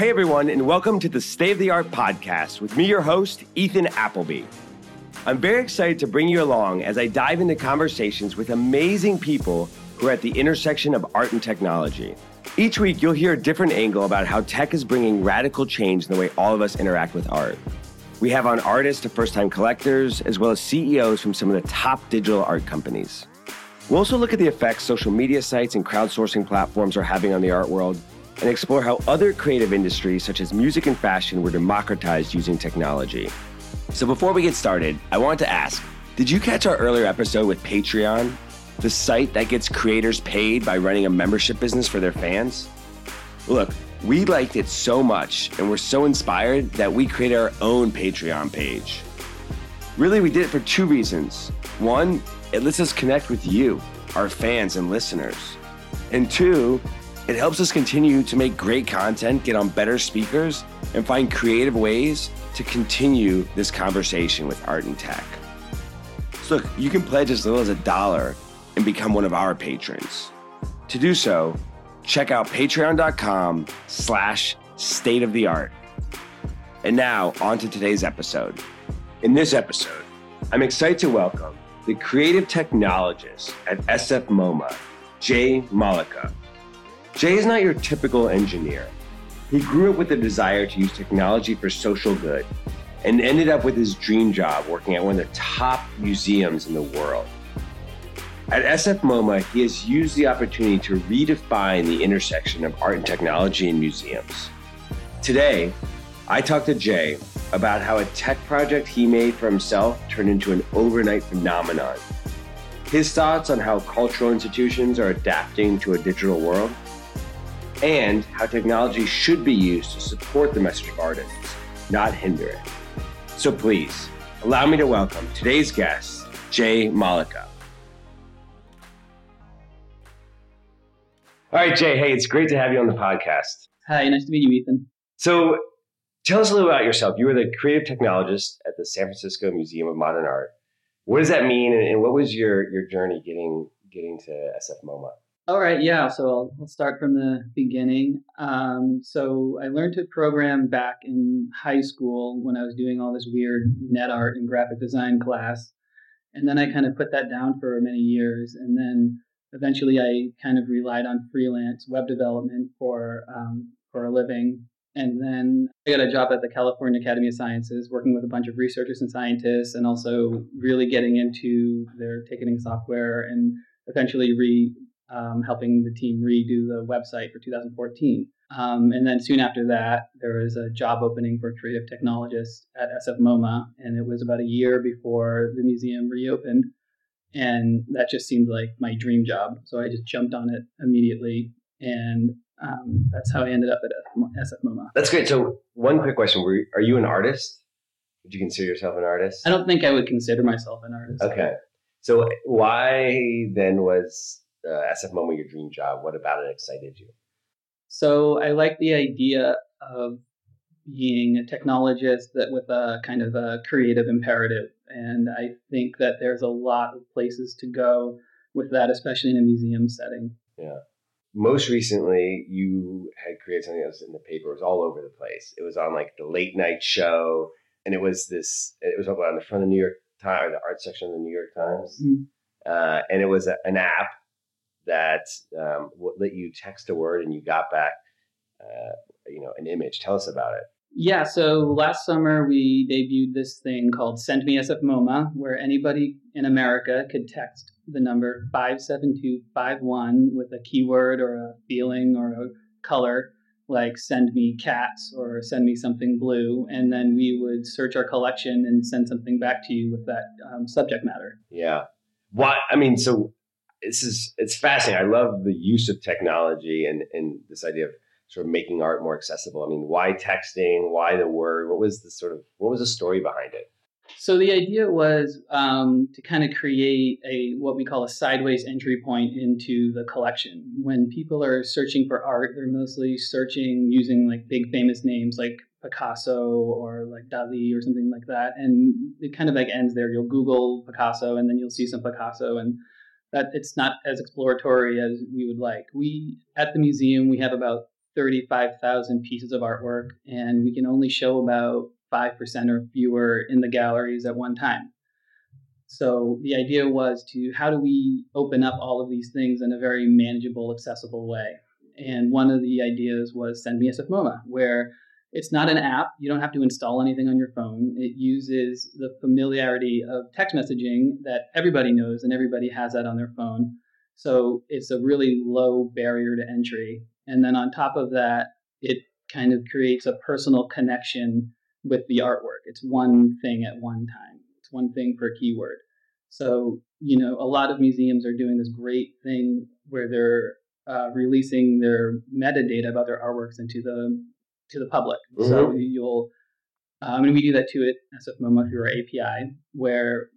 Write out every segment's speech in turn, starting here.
Hey, everyone, and welcome to the State of the Art podcast with me, your host, Ethan Appleby. I'm very excited to bring you along as I dive into conversations with amazing people who are at the intersection of art and technology. Each week, you'll hear a different angle about how tech is bringing radical change in the way all of us interact with art. We have on artists to first time collectors, as well as CEOs from some of the top digital art companies. We'll also look at the effects social media sites and crowdsourcing platforms are having on the art world and explore how other creative industries, such as music and fashion, were democratized using technology. So, before we get started, I want to ask Did you catch our earlier episode with Patreon, the site that gets creators paid by running a membership business for their fans? Look, we liked it so much and we're so inspired that we created our own Patreon page. Really, we did it for two reasons. One, it lets us connect with you, our fans and listeners. And two, it helps us continue to make great content, get on better speakers, and find creative ways to continue this conversation with art and tech. So look, you can pledge as little as a dollar and become one of our patrons. To do so, check out patreon.com slash state of the art. And now on to today's episode. In this episode, I'm excited to welcome the creative technologist at SF MoMA, Jay Mollica. Jay is not your typical engineer. He grew up with a desire to use technology for social good and ended up with his dream job working at one of the top museums in the world. At SF MoMA, he has used the opportunity to redefine the intersection of art and technology in museums. Today, I talked to Jay about how a tech project he made for himself turned into an overnight phenomenon. His thoughts on how cultural institutions are adapting to a digital world, and how technology should be used to support the message of artists, not hinder it. So please, allow me to welcome today's guest, Jay Mollica. All right, Jay. Hey, it's great to have you on the podcast. Hi, nice to meet you, Ethan. So, tell us a little about yourself. You were the creative technologist at the San Francisco Museum of Modern Art. What does that mean, and what was your your journey getting getting to SF MoMA? All right, yeah. So I'll, I'll start from the beginning. Um, so I learned to program back in high school when I was doing all this weird net art and graphic design class, and then I kind of put that down for many years, and then eventually I kind of relied on freelance web development for um, for a living. And then I got a job at the California Academy of Sciences, working with a bunch of researchers and scientists, and also really getting into their ticketing software, and eventually re um, helping the team redo the website for 2014. Um, and then soon after that, there was a job opening for creative technologist at SF MoMA, and it was about a year before the museum reopened and that just seemed like my dream job. So I just jumped on it immediately, and um, that's how I ended up at SF MoMA. That's great. So one quick question: Were, Are you an artist? Would you consider yourself an artist? I don't think I would consider myself an artist. Okay. So why then was uh, SF MoMA your dream job? What about it excited you? So I like the idea of being a technologist that with a kind of a creative imperative. And I think that there's a lot of places to go with that, especially in a museum setting. Yeah. Most recently, you had created something that was in the paper. It was all over the place. It was on like the late night show, and it was this. It was on the front of the New York Times, the art section of the New York Times, mm-hmm. uh, and it was a, an app that um, let you text a word and you got back, uh, you know, an image. Tell us about it. Yeah, so last summer we debuted this thing called Send Me SF MoMA, where anybody in America could text the number 57251 with a keyword or a feeling or a color, like send me cats or send me something blue, and then we would search our collection and send something back to you with that um, subject matter. Yeah. Why? I mean, so this is it's fascinating. I love the use of technology and and this idea of sort of making art more accessible? I mean, why texting? Why the word? What was the sort of what was the story behind it? So the idea was um, to kind of create a what we call a sideways entry point into the collection. When people are searching for art, they're mostly searching using like big famous names like Picasso or like Dali or something like that, and it kind of like ends there. You'll Google Picasso, and then you'll see some Picasso, and that it's not as exploratory as we would like. We at the museum we have about 35,000 pieces of artwork, and we can only show about 5% or fewer in the galleries at one time. So the idea was to how do we open up all of these things in a very manageable, accessible way? And one of the ideas was Send Me a SFMOMA, where it's not an app. You don't have to install anything on your phone. It uses the familiarity of text messaging that everybody knows and everybody has that on their phone. So it's a really low barrier to entry. And then on top of that, it kind of creates a personal connection with the artwork. It's one thing at one time. It's one thing per keyword. So, you know, a lot of museums are doing this great thing where they're uh, releasing their metadata about their artworks into the to the public. Mm-hmm. So you'll, uh, I mean, we do that to it SFMOMA through our API, where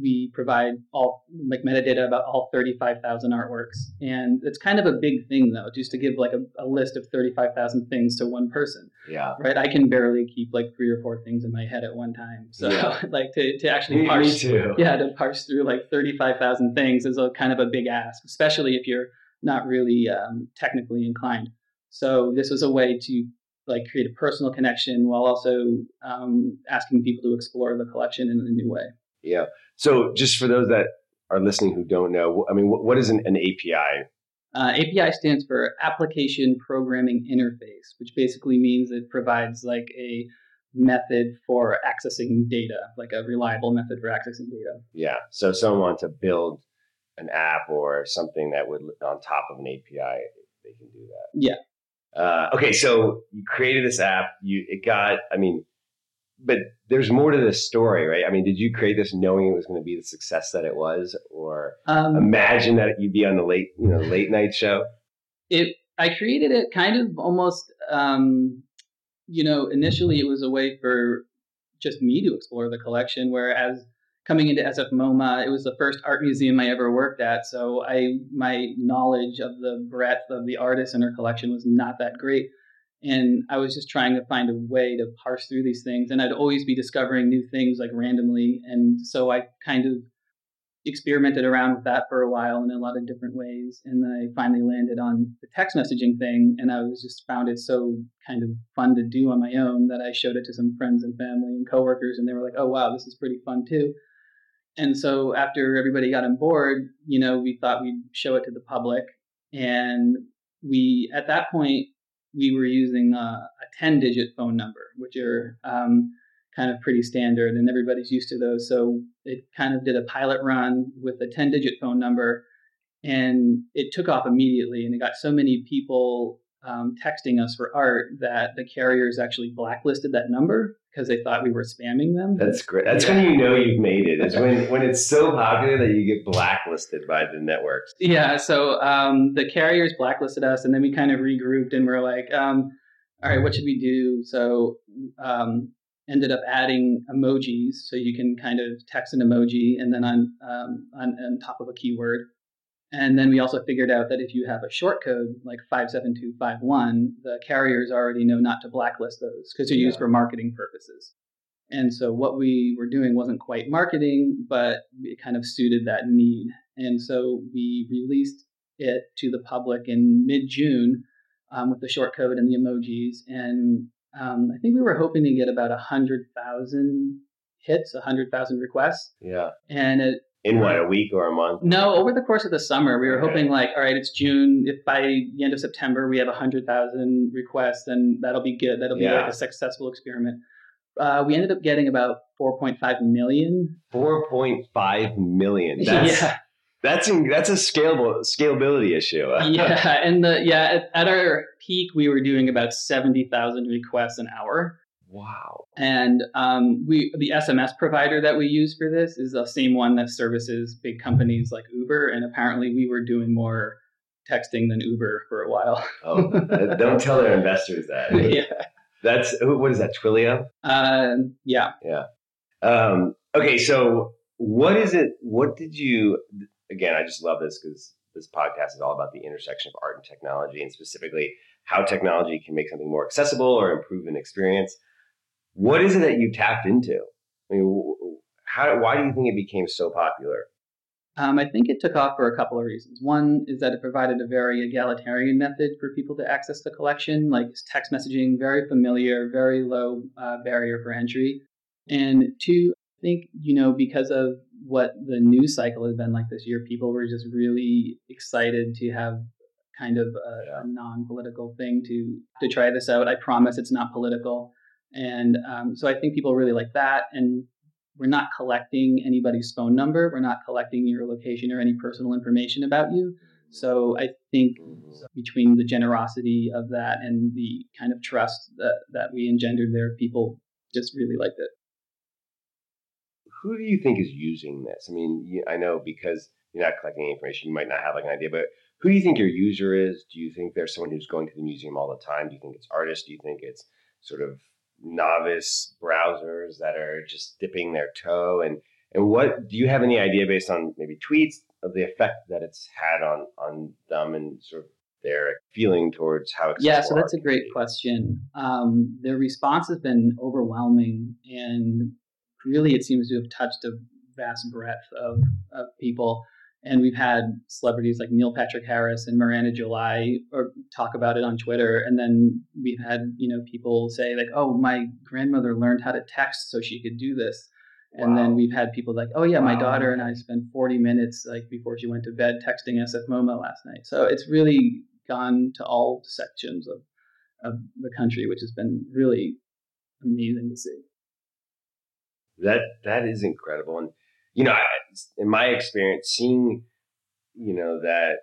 we provide all like metadata about all 35,000 artworks. And it's kind of a big thing though, just to give like a, a list of 35,000 things to one person. Yeah. Right. I can barely keep like three or four things in my head at one time. So yeah. like to, to actually me, parse, me too. yeah, to parse through like 35,000 things is a kind of a big ask, especially if you're not really um, technically inclined. So this was a way to like create a personal connection while also um, asking people to explore the collection in a new way. Yeah. So just for those that are listening who don't know, I mean, what, what is an, an API? Uh, API stands for Application Programming Interface, which basically means it provides like a method for accessing data, like a reliable method for accessing data. Yeah. So if someone wants to build an app or something that would on top of an API, they can do that. Yeah. Uh, okay, so you created this app. You it got. I mean, but there's more to this story, right? I mean, did you create this knowing it was going to be the success that it was, or um, imagine that you'd be on the late, you know, late night show? It. I created it kind of almost. Um, you know, initially it was a way for just me to explore the collection, whereas coming into SFMOMA, it was the first art museum I ever worked at. So I my knowledge of the breadth of the artists in her collection was not that great. And I was just trying to find a way to parse through these things. And I'd always be discovering new things like randomly. And so I kind of experimented around with that for a while in a lot of different ways. And then I finally landed on the text messaging thing. And I was just found it so kind of fun to do on my own that I showed it to some friends and family and coworkers. And they were like, oh, wow, this is pretty fun too. And so after everybody got on board, you know, we thought we'd show it to the public. And we, at that point, we were using a, a 10 digit phone number, which are um, kind of pretty standard and everybody's used to those. So it kind of did a pilot run with a 10 digit phone number and it took off immediately. And it got so many people um, texting us for art that the carriers actually blacklisted that number because they thought we were spamming them. That's great. That's yeah. when you know you've made it. Is when when it's so popular that you get blacklisted by the networks. Yeah. So um, the carriers blacklisted us, and then we kind of regrouped, and we're like, um, all right, what should we do? So um, ended up adding emojis, so you can kind of text an emoji, and then on um, on, on top of a keyword. And then we also figured out that if you have a short code like 57251, the carriers already know not to blacklist those because they're yeah. used for marketing purposes. And so what we were doing wasn't quite marketing, but it kind of suited that need. And so we released it to the public in mid June um, with the short code and the emojis. And um, I think we were hoping to get about 100,000 hits, 100,000 requests. Yeah. And it in what a week or a month? No, over the course of the summer, we were okay. hoping like, all right, it's June. If by the end of September we have hundred thousand requests, then that'll be good. That'll be yeah. like a successful experiment. Uh, we ended up getting about four point five million. Four point five million. That's, yeah. That's that's a scalable scalability issue. yeah, and the yeah at, at our peak we were doing about seventy thousand requests an hour. Wow. And um, we the SMS provider that we use for this is the same one that services big companies like Uber. And apparently, we were doing more texting than Uber for a while. oh, don't tell their investors that. yeah. That's what is that? Twilio. Uh, yeah. Yeah. Um, okay, so what is it? What did you? Again, I just love this because this podcast is all about the intersection of art and technology, and specifically how technology can make something more accessible or improve an experience. What is it that you tapped into? I mean, how, why do you think it became so popular? Um, I think it took off for a couple of reasons. One is that it provided a very egalitarian method for people to access the collection, like text messaging, very familiar, very low uh, barrier for entry. And two, I think, you know, because of what the news cycle has been like this year, people were just really excited to have kind of a, a non-political thing to to try this out. I promise it's not political, and um, so I think people really like that. And we're not collecting anybody's phone number. We're not collecting your location or any personal information about you. So I think between the generosity of that and the kind of trust that, that we engendered there, people just really liked it. Who do you think is using this? I mean, I know because you're not collecting information, you might not have like an idea, but who do you think your user is? Do you think there's someone who's going to the museum all the time? Do you think it's artists? Do you think it's sort of novice browsers that are just dipping their toe. And and what do you have any idea based on maybe tweets of the effect that it's had on on them and sort of their feeling towards how it's yeah so that's a great question. Um, the response has been overwhelming and really it seems to have touched a vast breadth of, of people and we've had celebrities like Neil Patrick Harris and Miranda July or talk about it on Twitter. And then we've had, you know, people say like, oh, my grandmother learned how to text so she could do this. And wow. then we've had people like, oh yeah, wow. my daughter and I spent 40 minutes like before she went to bed texting SF MoMA last night. So it's really gone to all sections of, of the country, which has been really amazing to see. That that is incredible. And you know, in my experience, seeing, you know, that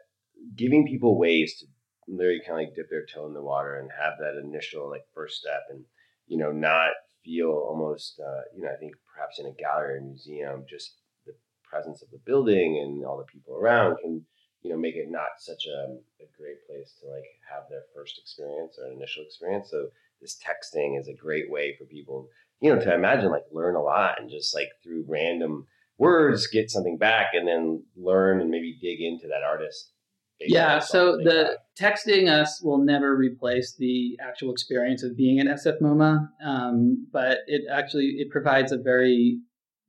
giving people ways to literally kind of like dip their toe in the water and have that initial like first step and, you know, not feel almost, uh, you know, I think perhaps in a gallery or museum, just the presence of the building and all the people around can, you know, make it not such a, a great place to like have their first experience or initial experience. So this texting is a great way for people, you know, to imagine like learn a lot and just like through random words get something back and then learn and maybe dig into that artist. Yeah so the texting us will never replace the actual experience of being at sf moma um, but it actually it provides a very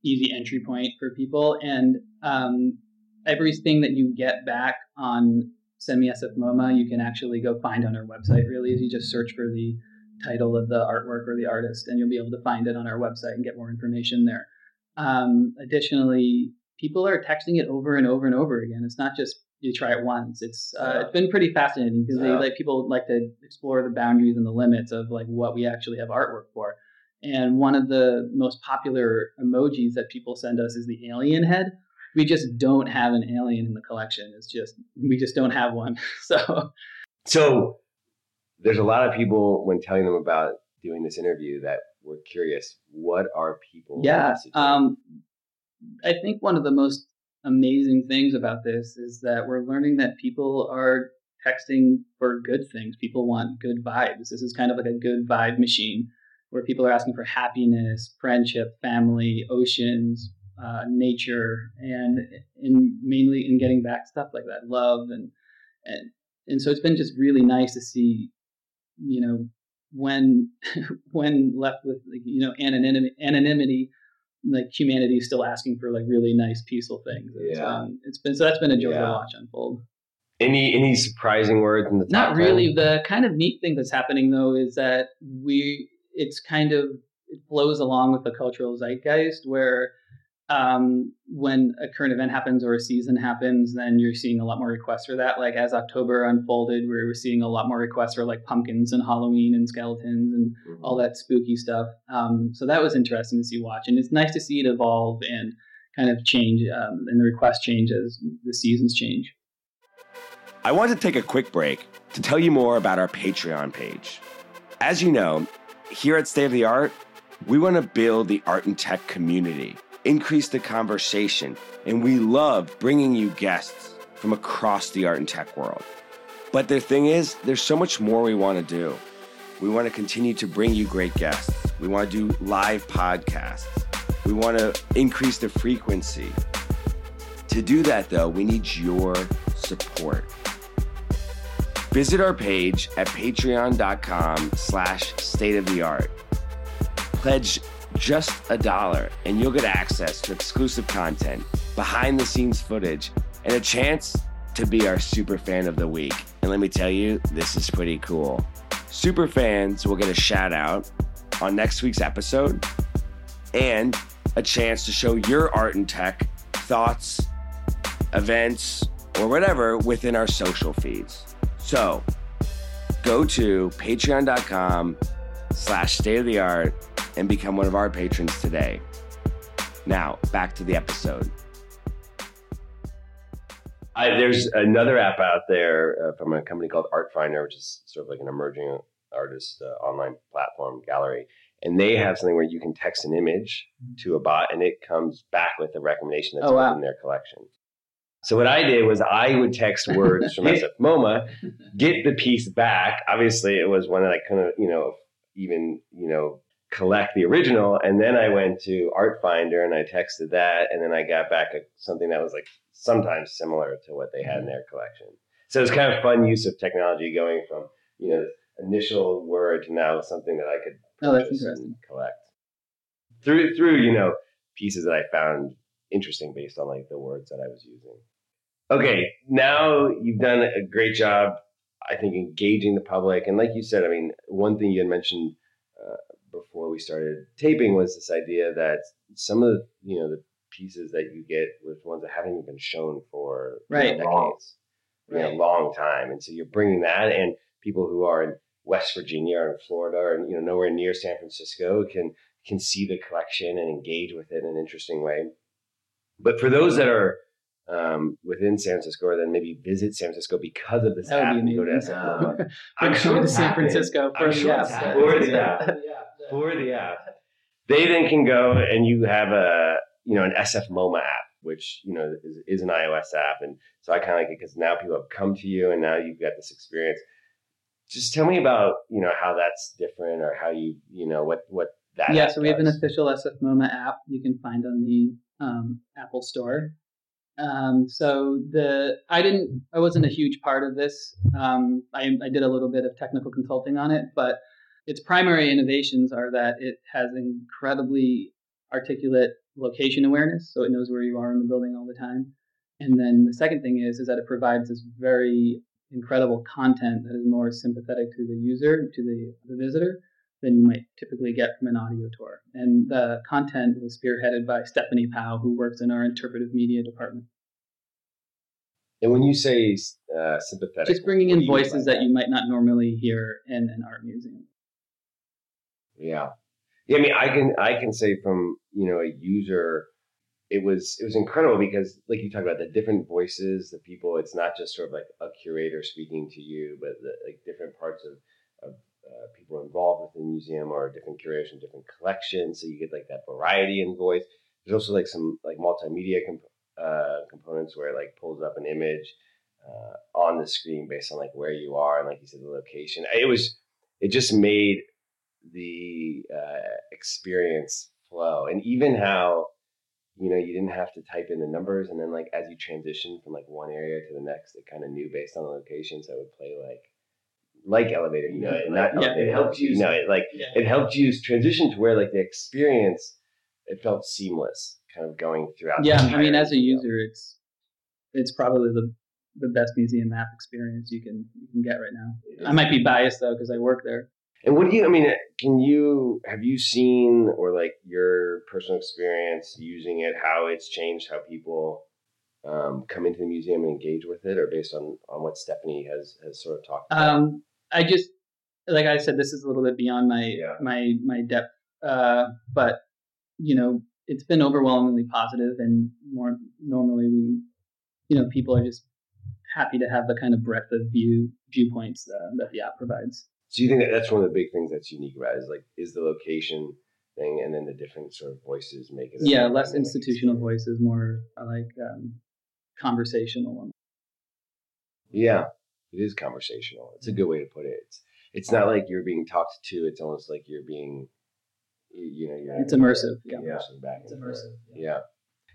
easy entry point for people. And um, everything that you get back on send me sf moma you can actually go find on our website really is you just search for the title of the artwork or the artist and you'll be able to find it on our website and get more information there um, additionally, people are texting it over and over and over again. It's not just you try it once. It's uh, it's been pretty fascinating because yeah. they like people like to explore the boundaries and the limits of like what we actually have artwork for. And one of the most popular emojis that people send us is the alien head. We just don't have an alien in the collection. It's just we just don't have one. so so there's a lot of people when telling them about doing this interview that we're curious what are people yeah um, i think one of the most amazing things about this is that we're learning that people are texting for good things. People want good vibes. This is kind of like a good vibe machine where people are asking for happiness friendship family oceans uh, nature and in mainly in getting back stuff like that love and and and so it's been just really nice to see you know when when left with like, you know anonymity, anonymity like humanity is still asking for like really nice peaceful things. It's, yeah. um, it's been so that's been a joy yeah. to watch unfold. Any any surprising words in the not really. the kind of neat thing that's happening though is that we it's kind of it flows along with the cultural zeitgeist where um, when a current event happens or a season happens, then you're seeing a lot more requests for that. Like as October unfolded, we were seeing a lot more requests for like pumpkins and Halloween and skeletons and mm-hmm. all that spooky stuff. Um, so that was interesting to see watch, and it's nice to see it evolve and kind of change um, and the request change as the seasons change. I want to take a quick break to tell you more about our Patreon page. As you know, here at State of the Art, we want to build the art and tech community increase the conversation, and we love bringing you guests from across the art and tech world. But the thing is, there's so much more we want to do. We want to continue to bring you great guests. We want to do live podcasts. We want to increase the frequency. To do that, though, we need your support. Visit our page at patreon.com slash state of the art. Pledge just a dollar, and you'll get access to exclusive content, behind the scenes footage, and a chance to be our super fan of the week. And let me tell you, this is pretty cool. Super fans will get a shout out on next week's episode and a chance to show your art and tech thoughts, events, or whatever within our social feeds. So go to patreon.com slash state of the art and become one of our patrons today. Now, back to the episode. I, there's another app out there uh, from a company called Artfinder, which is sort of like an emerging artist uh, online platform gallery. And they have something where you can text an image to a bot and it comes back with a recommendation that's Oh, wow. in their collection. So what I did was I would text words from SF MoMA, get the piece back. Obviously, it was one that I couldn't, you know, even you know collect the original. And then I went to Artfinder and I texted that, and then I got back a, something that was like sometimes similar to what they had in mm-hmm. their collection. So it's kind of fun use of technology going from you know initial word to now something that I could Oh, that's purchase interesting. and collect through through you know pieces that I found interesting based on like the words that I was using. Okay, now you've done a great job, I think, engaging the public. And like you said, I mean, one thing you had mentioned before we started taping was this idea that some of the you know the pieces that you get with ones that haven't even been shown for you know, Right. decades, you know, long time. And so you're bringing that, and people who are in West Virginia or in Florida or you know nowhere near San Francisco can can see the collection and engage with it in an interesting way. But for those that are um, within San Francisco or then maybe visit San Francisco because of this That app would be and go to amazing. SF MoMA, I'm sure to San. Francisco for I'm the sure app. it's happening. For the app. for the app. They then can go and you have a you know an SF MoMA app, which you know is, is an iOS app, and so I kind of like it because now people have come to you and now you've got this experience. Just tell me about you know how that's different or how you you know what what that yeah, so we have an official SF MoMA app you can find on the um, Apple Store. Um, so the I didn't I wasn't a huge part of this. Um, I, I did a little bit of technical consulting on it, but its primary innovations are that it has incredibly articulate location awareness, so it knows where you are in the building all the time. And then the second thing is is that it provides this very incredible content that is more sympathetic to the user, to the, the visitor, than you might typically get from an audio tour. And the content was spearheaded by Stephanie Pau, who works in our interpretive media department. And when you say uh, sympathetic, Just bringing in do you mean voices by that you might not normally hear in an art museum. Yeah. Yeah, I mean I can I can say from, you know, a user it was it was incredible because like you talk about the different voices, the people, it's not just sort of like a curator speaking to you, but the, like different parts of, of uh, people involved with the museum or different curation, different collections. So you get like that variety in voice. There's also like some like multimedia comp- uh, components where it like pulls up an image uh, on the screen based on like where you are and like you said the location. It was it just made the uh, experience flow. And even how you know you didn't have to type in the numbers and then like as you transition from like one area to the next it kind of knew based on the location. So it would play like like elevator you know and not Yeah. it helped you know it like it helped you transition to where like the experience it felt seamless kind of going throughout the Yeah, I mean, as a user, it's it's probably the the best museum map experience you can you can get right now. I might be biased though because I work there. And what do you? I mean, can you have you seen or like your personal experience using it? How it's changed how people um, come into the museum and engage with it, or based on on what Stephanie has has sort of talked about? Um, I just like I said, this is a little bit beyond my Yeah. my my depth, uh, but you know, it's been overwhelmingly positive, and more normally we, you know, people are just happy to have the kind of breadth of view viewpoints uh, that the app provides. So you think that that's one of the big things that's unique about it is like is the location thing, and then the different sort of voices make it. Yeah, less institutional voices, more like um, conversational ones. Yeah, it is conversational. It's a good way to put it. It's it's not like you're being talked to. It's almost like you're being, you know, you're It's immersive, yeah. conversing back It's immersive, Yeah.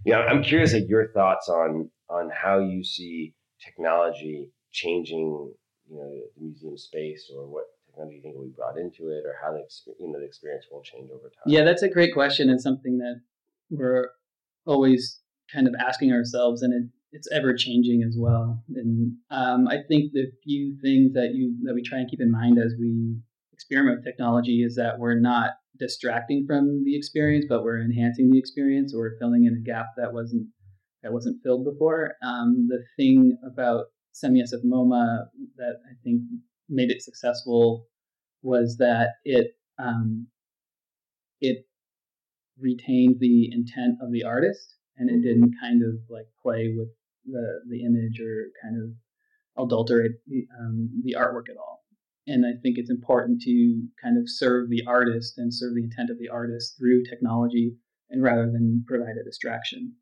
Yeah, I'm curious like your thoughts on on how you see technology changing, you know, the museum space or what technology you think will be brought into it or how the you know the experience will change over time. Yeah, that's a great question and something that we're always kind of asking ourselves, and it, it's ever changing as well. And um, I think the few things that you that we try and keep in mind as we experiment with technology is that we're not distracting from the experience, but we're enhancing the experience or filling in a gap that wasn't that wasn't filled before. Um, the thing about Send Me SF MoMA that I think made it successful was that it um, it retained the intent of the artist and it didn't kind of like play with the the image or kind of adulterate the, um, the artwork at all. And I think it's important to kind of serve the artist and serve the intent of the artist through technology, and rather than provide a distraction.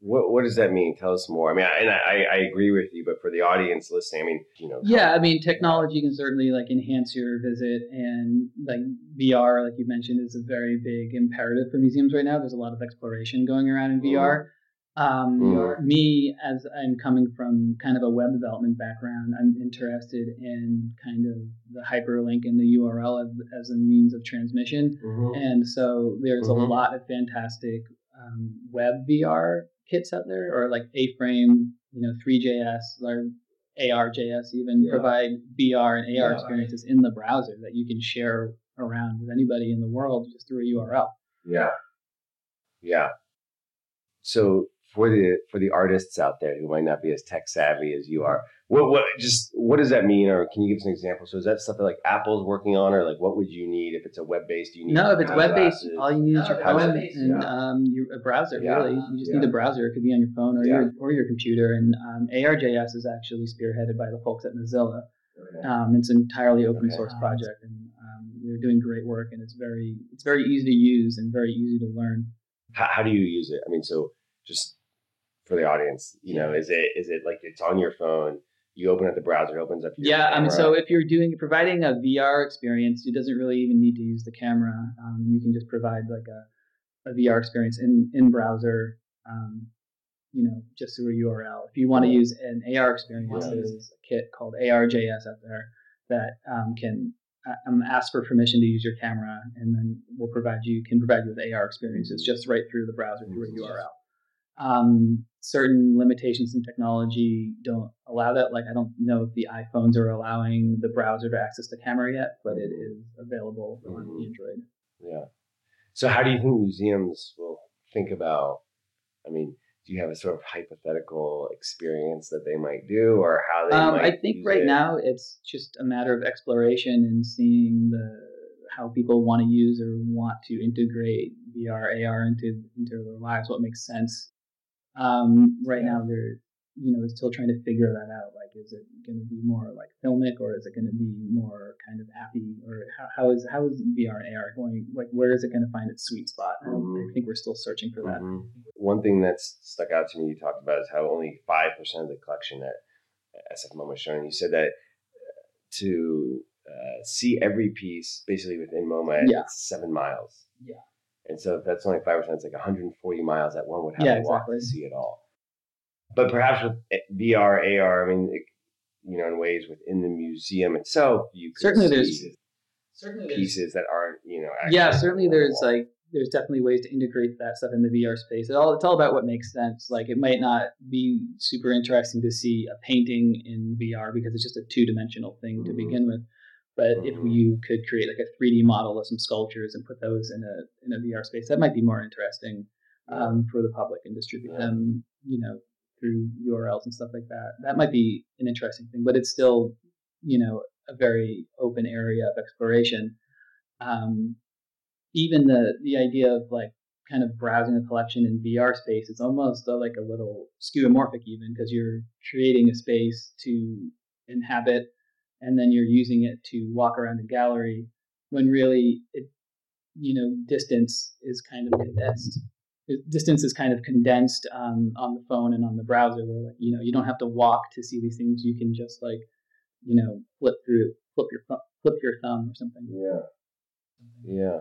What what does that mean? Tell us more. I mean, I, and I, I agree with you, but for the audience listening, I mean, you know. Yeah, I mean, technology can certainly like enhance your visit, and like VR, like you mentioned, is a very big imperative for museums right now. There's a lot of exploration going around in VR. Um, mm. Me, as I'm coming from kind of a web development background, I'm interested in kind of the hyperlink and the URL as, as a means of transmission. Mm-hmm. And so there's mm-hmm. a lot of fantastic um, web VR kits out there, or like A-Frame, you know, Three.js or AR.js even yeah. provide VR and AR yeah, experiences in the browser that you can share around with anybody in the world just through a URL. Yeah. Yeah. So for the for the artists out there who might not be as tech savvy as you are, what what just what does that mean, or can you give us an example? So is that stuff that like Apple's working on, or like what would you need if it's a web based? You need no, if it's web based, all you need is your phone and yeah. um, your, a browser. Yeah. Really, you just yeah. need a browser. It could be on your phone or your or your computer. And um, AR.js is actually spearheaded by the folks at Mozilla. Okay. Um, it's an entirely open okay. source project, and um, they're doing great work. And it's very it's very easy to use and very easy to learn. How, how do you use it? I mean, so just for the audience, you know, is it is it like it's on your phone? you open up the browser, it opens up. yeah, I mean, so if you're doing providing a VR experience, it doesn't really even need to use the camera. Um, you can just provide like a, a VR experience in in browser. Um, you know, just through a URL. If you want to use an AR experience, wow. there's a kit called AR.js out there that um, can um, ask for permission to use your camera, and then we'll provide you can provide you with AR experiences just right through the browser through a URL. Um, certain limitations in technology don't allow that. Like I don't know if the iPhones are allowing the browser to access the camera yet, but it is available mm-hmm. on Android. Yeah. So how do you think museums will think about? I mean, do you have a sort of hypothetical experience that they might do, or how they? Um, I think right it? now it's just a matter of exploration and seeing the how people want to use or want to integrate VR, AR into into their lives. What makes sense um, right now, they're you know still trying to figure that out. Like, is it going to be more like filmic, or is it going to be more kind of appy, or how, how is how is VR and AR going? Like, where is it going to find its sweet spot? Mm-hmm. I think we're still searching for that. Mm-hmm. One thing that's stuck out to me you talked about is how only five percent of the collection at SF MoMA was shown. You said that uh, to uh, see every piece basically within MoMA, yeah. it's seven miles. Yeah. And so if that's only five percent, it's like 140 miles that one would have yeah, to walk exactly. to see it all. But perhaps with VR, AR, I mean, it, you know, in ways within the museum itself, you could certainly there's certainly pieces that aren't, you know. Yeah, certainly there's like there's definitely ways to integrate that stuff in the VR space. It's all it's all about what makes sense. Like it might not be super interesting to see a painting in VR because it's just a two dimensional thing mm-hmm. to begin with. But if mm-hmm. you could create like a 3D model of some sculptures and put those in a in a VR space, that might be more interesting um, for the public and distribute yeah. them, you know, through URLs and stuff like that. That might be an interesting thing, but it's still, you know, a very open area of exploration. Um, even the the idea of like kind of browsing a collection in VR space, it's almost uh, like a little skeuomorphic even because you're creating a space to inhabit and then you're using it to walk around a gallery when really it you know distance is kind of condensed. Distance is kind of condensed um, on the phone and on the browser where like you know you don't have to walk to see these things. You can just like you know flip through flip your flip your thumb or something. Yeah. Yeah.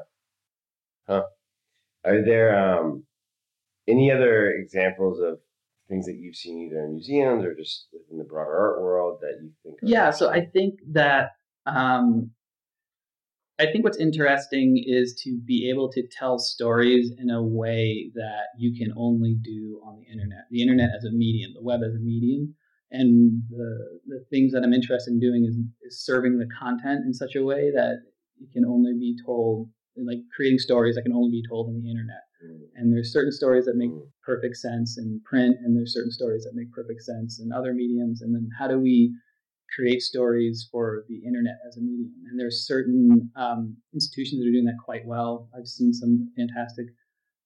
Huh. Are there um any other examples of things that you've seen either in museums or just in the broader art world that you think? yeah, so I think that um, I think what's interesting is to be able to tell stories in a way that you can only do on the internet. The internet as a medium, the web as a medium, and the the things that I'm interested in doing is, is serving the content in such a way that it can only be told, like creating stories that can only be told on the internet. And there's certain stories that make mm. perfect sense in print, and there's certain stories that make perfect sense in other mediums. And then how do we create stories for the internet as a medium. And there's certain um, institutions that are doing that quite well. I've seen some fantastic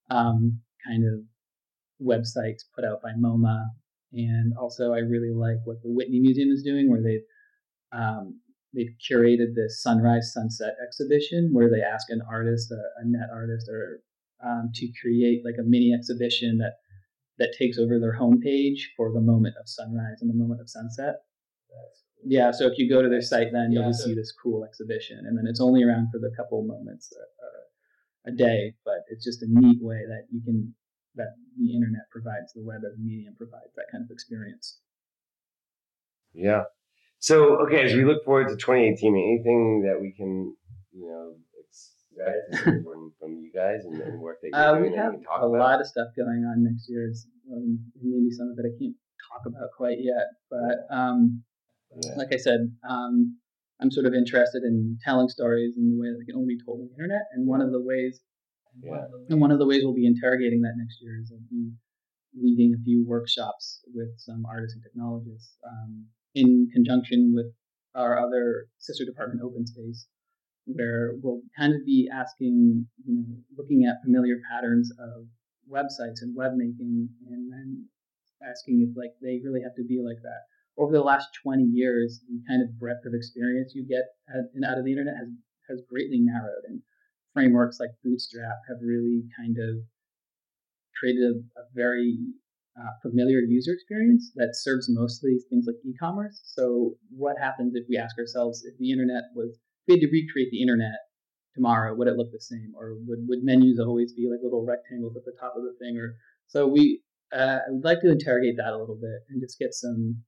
um, kind of websites put out by MoMA. And also, I really like what the Whitney Museum is doing, where they've um, they've curated this sunrise sunset exhibition, where they ask an artist, a, a net artist, or um, to create like a mini exhibition that that takes over their homepage for the moment of sunrise and the moment of sunset. That's yeah, so if you go to their site, then you'll yeah, so, see this cool exhibition, and then it's only around for the couple moments a, a day, but it's just a neat way that you can that the internet provides, the web as a medium provides that kind of experience. Yeah. So okay, as we look forward to 2018, anything that we can, you know, expect from, from you guys and, and work that you're uh, doing? We have a about? lot of stuff going on next year. Um, maybe some of it I can't talk about quite yet, but um, yeah. Like I said, um, I'm sort of interested in telling stories in the way that they can only be told on the internet. And one of the ways, yeah. and one of the ways we'll be interrogating that next year is I'll be leading a few workshops with some artists and technologists um, in conjunction with our other sister department, Open Space, where we'll kind of be asking, you know, looking at familiar patterns of websites and web making, and then asking if like they really have to be like that over the last 20 years, the kind of breadth of experience you get and out of the internet has, has greatly narrowed. And frameworks like Bootstrap have really kind of created a, a very uh, familiar user experience that serves mostly things like e-commerce. So what happens if we ask ourselves if the internet was, we had to recreate the internet tomorrow, would it look the same? Or would, would menus always be like little rectangles at the top of the thing? Or so we, uh, I would like to interrogate that a little bit and just get some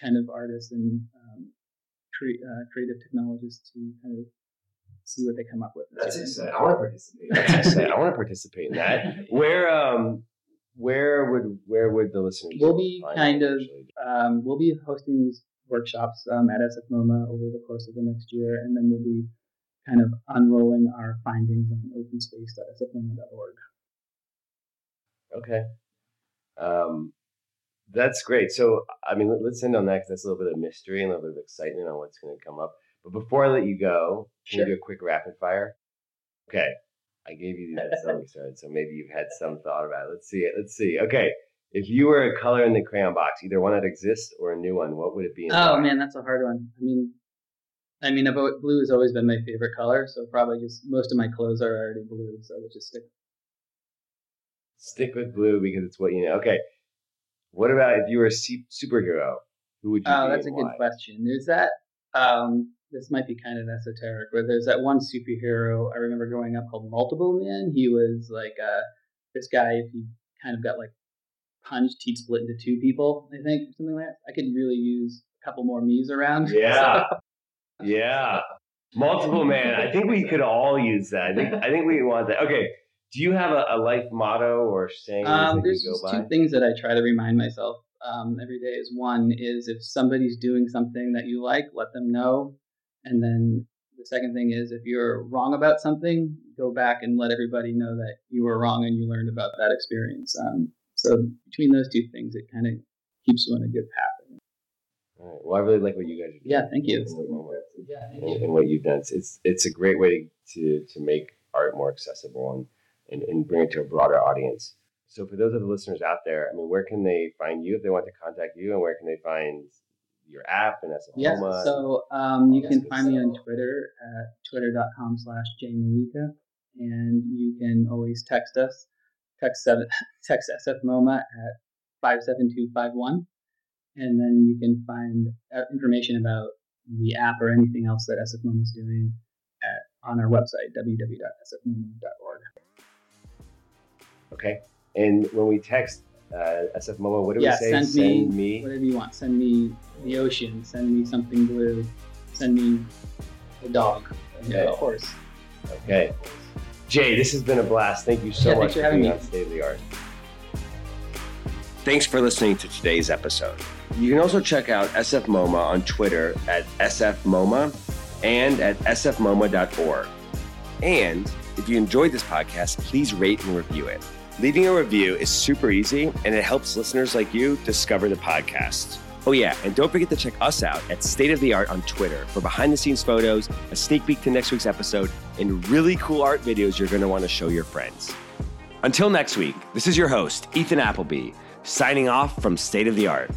kind of artists and um, cre- uh, creative technologists to kind of see what they come up with. That's exciting. I want to participate. That's exciting. I want to participate in that. Where um where would where would the listeners? We'll be kind of um, we'll be hosting these workshops um, at SF MoMA over the course of the next year, and then we'll be kind of unrolling our findings on openspace.sfmoma.org. Okay. Um, that's great. So, I mean, let's end on that because that's a little bit of mystery and a little bit of excitement on what's going to come up. But before I let you go, can sure. you do a quick rapid fire? Okay. I gave you that started, so maybe you've had some thought about it. Let's see it. Let's see. Okay. If you were a color in the crayon box, either one that exists or a new one, what would it be? Oh why? man, that's a hard one. I mean, I mean, blue has always been my favorite color, so probably just most of my clothes are already blue, so I would just stick. Stick with blue because it's what you know. Okay. What about if you were a superhero? Who would you oh, be? Oh, that's a good question. There's that. Um, this might be kind of esoteric, but there's that one superhero I remember growing up called Multiple Man. He was like uh, this guy. If he kind of got like punched, he'd split into two people. I think something like that. I could really use a couple more me's around. Yeah, so. yeah. Multiple Man. I think we could all use that. I think I think we want that. Okay, do you have a, a life motto or saying um, there's you go by? two things that I try to remind myself um, every day. Is one is if somebody's doing something that you like, let them know, and then the second thing is if you're wrong about something, go back and let everybody know that you were wrong and you learned about that experience. Um, so between those two things, it kind of keeps you on a good path. All right. Well, I really like what you guys are doing. Yeah, thank you. Yeah, thank and, you. and, what you've done. It's, it's it's a great way to to make art more accessible and and, and bring it to a broader audience. So for those of the listeners out there, I mean, where can they find you if they want to contact you, and where can they find your app and SF Yes, so um, you can find me on Twitter at twitter.com slash jaymollica, and you can always text us, text, seven, text SF MoMA at 57251, and then you can find uh, information about the app or anything else that SF MoMA is doing at, on our website, www.sfmoma.org. Okay. And when we text uh, SF MoMA, what do yeah, we say? Send, send me, me, whatever you want. Send me the ocean. Send me something blue. Send me a dog, Okay. a horse. Okay. Jay, this has been a blast. Thank you so Yeah, much for for having being me. on State of the Art. Thanks for listening to today's episode. You can also check out SF MoMA on Twitter at SFMoMA and at sfmoma.org. And if you enjoyed this podcast, please rate and review it. Leaving a review is super easy and it helps listeners like you discover the podcast. Oh, yeah, and don't forget to check us out at State of the Art on Twitter for behind the scenes photos, a sneak peek to next week's episode, and really cool art videos you're going to want to show your friends. Until next week, this is your host, Ethan Appleby, signing off from State of the Art.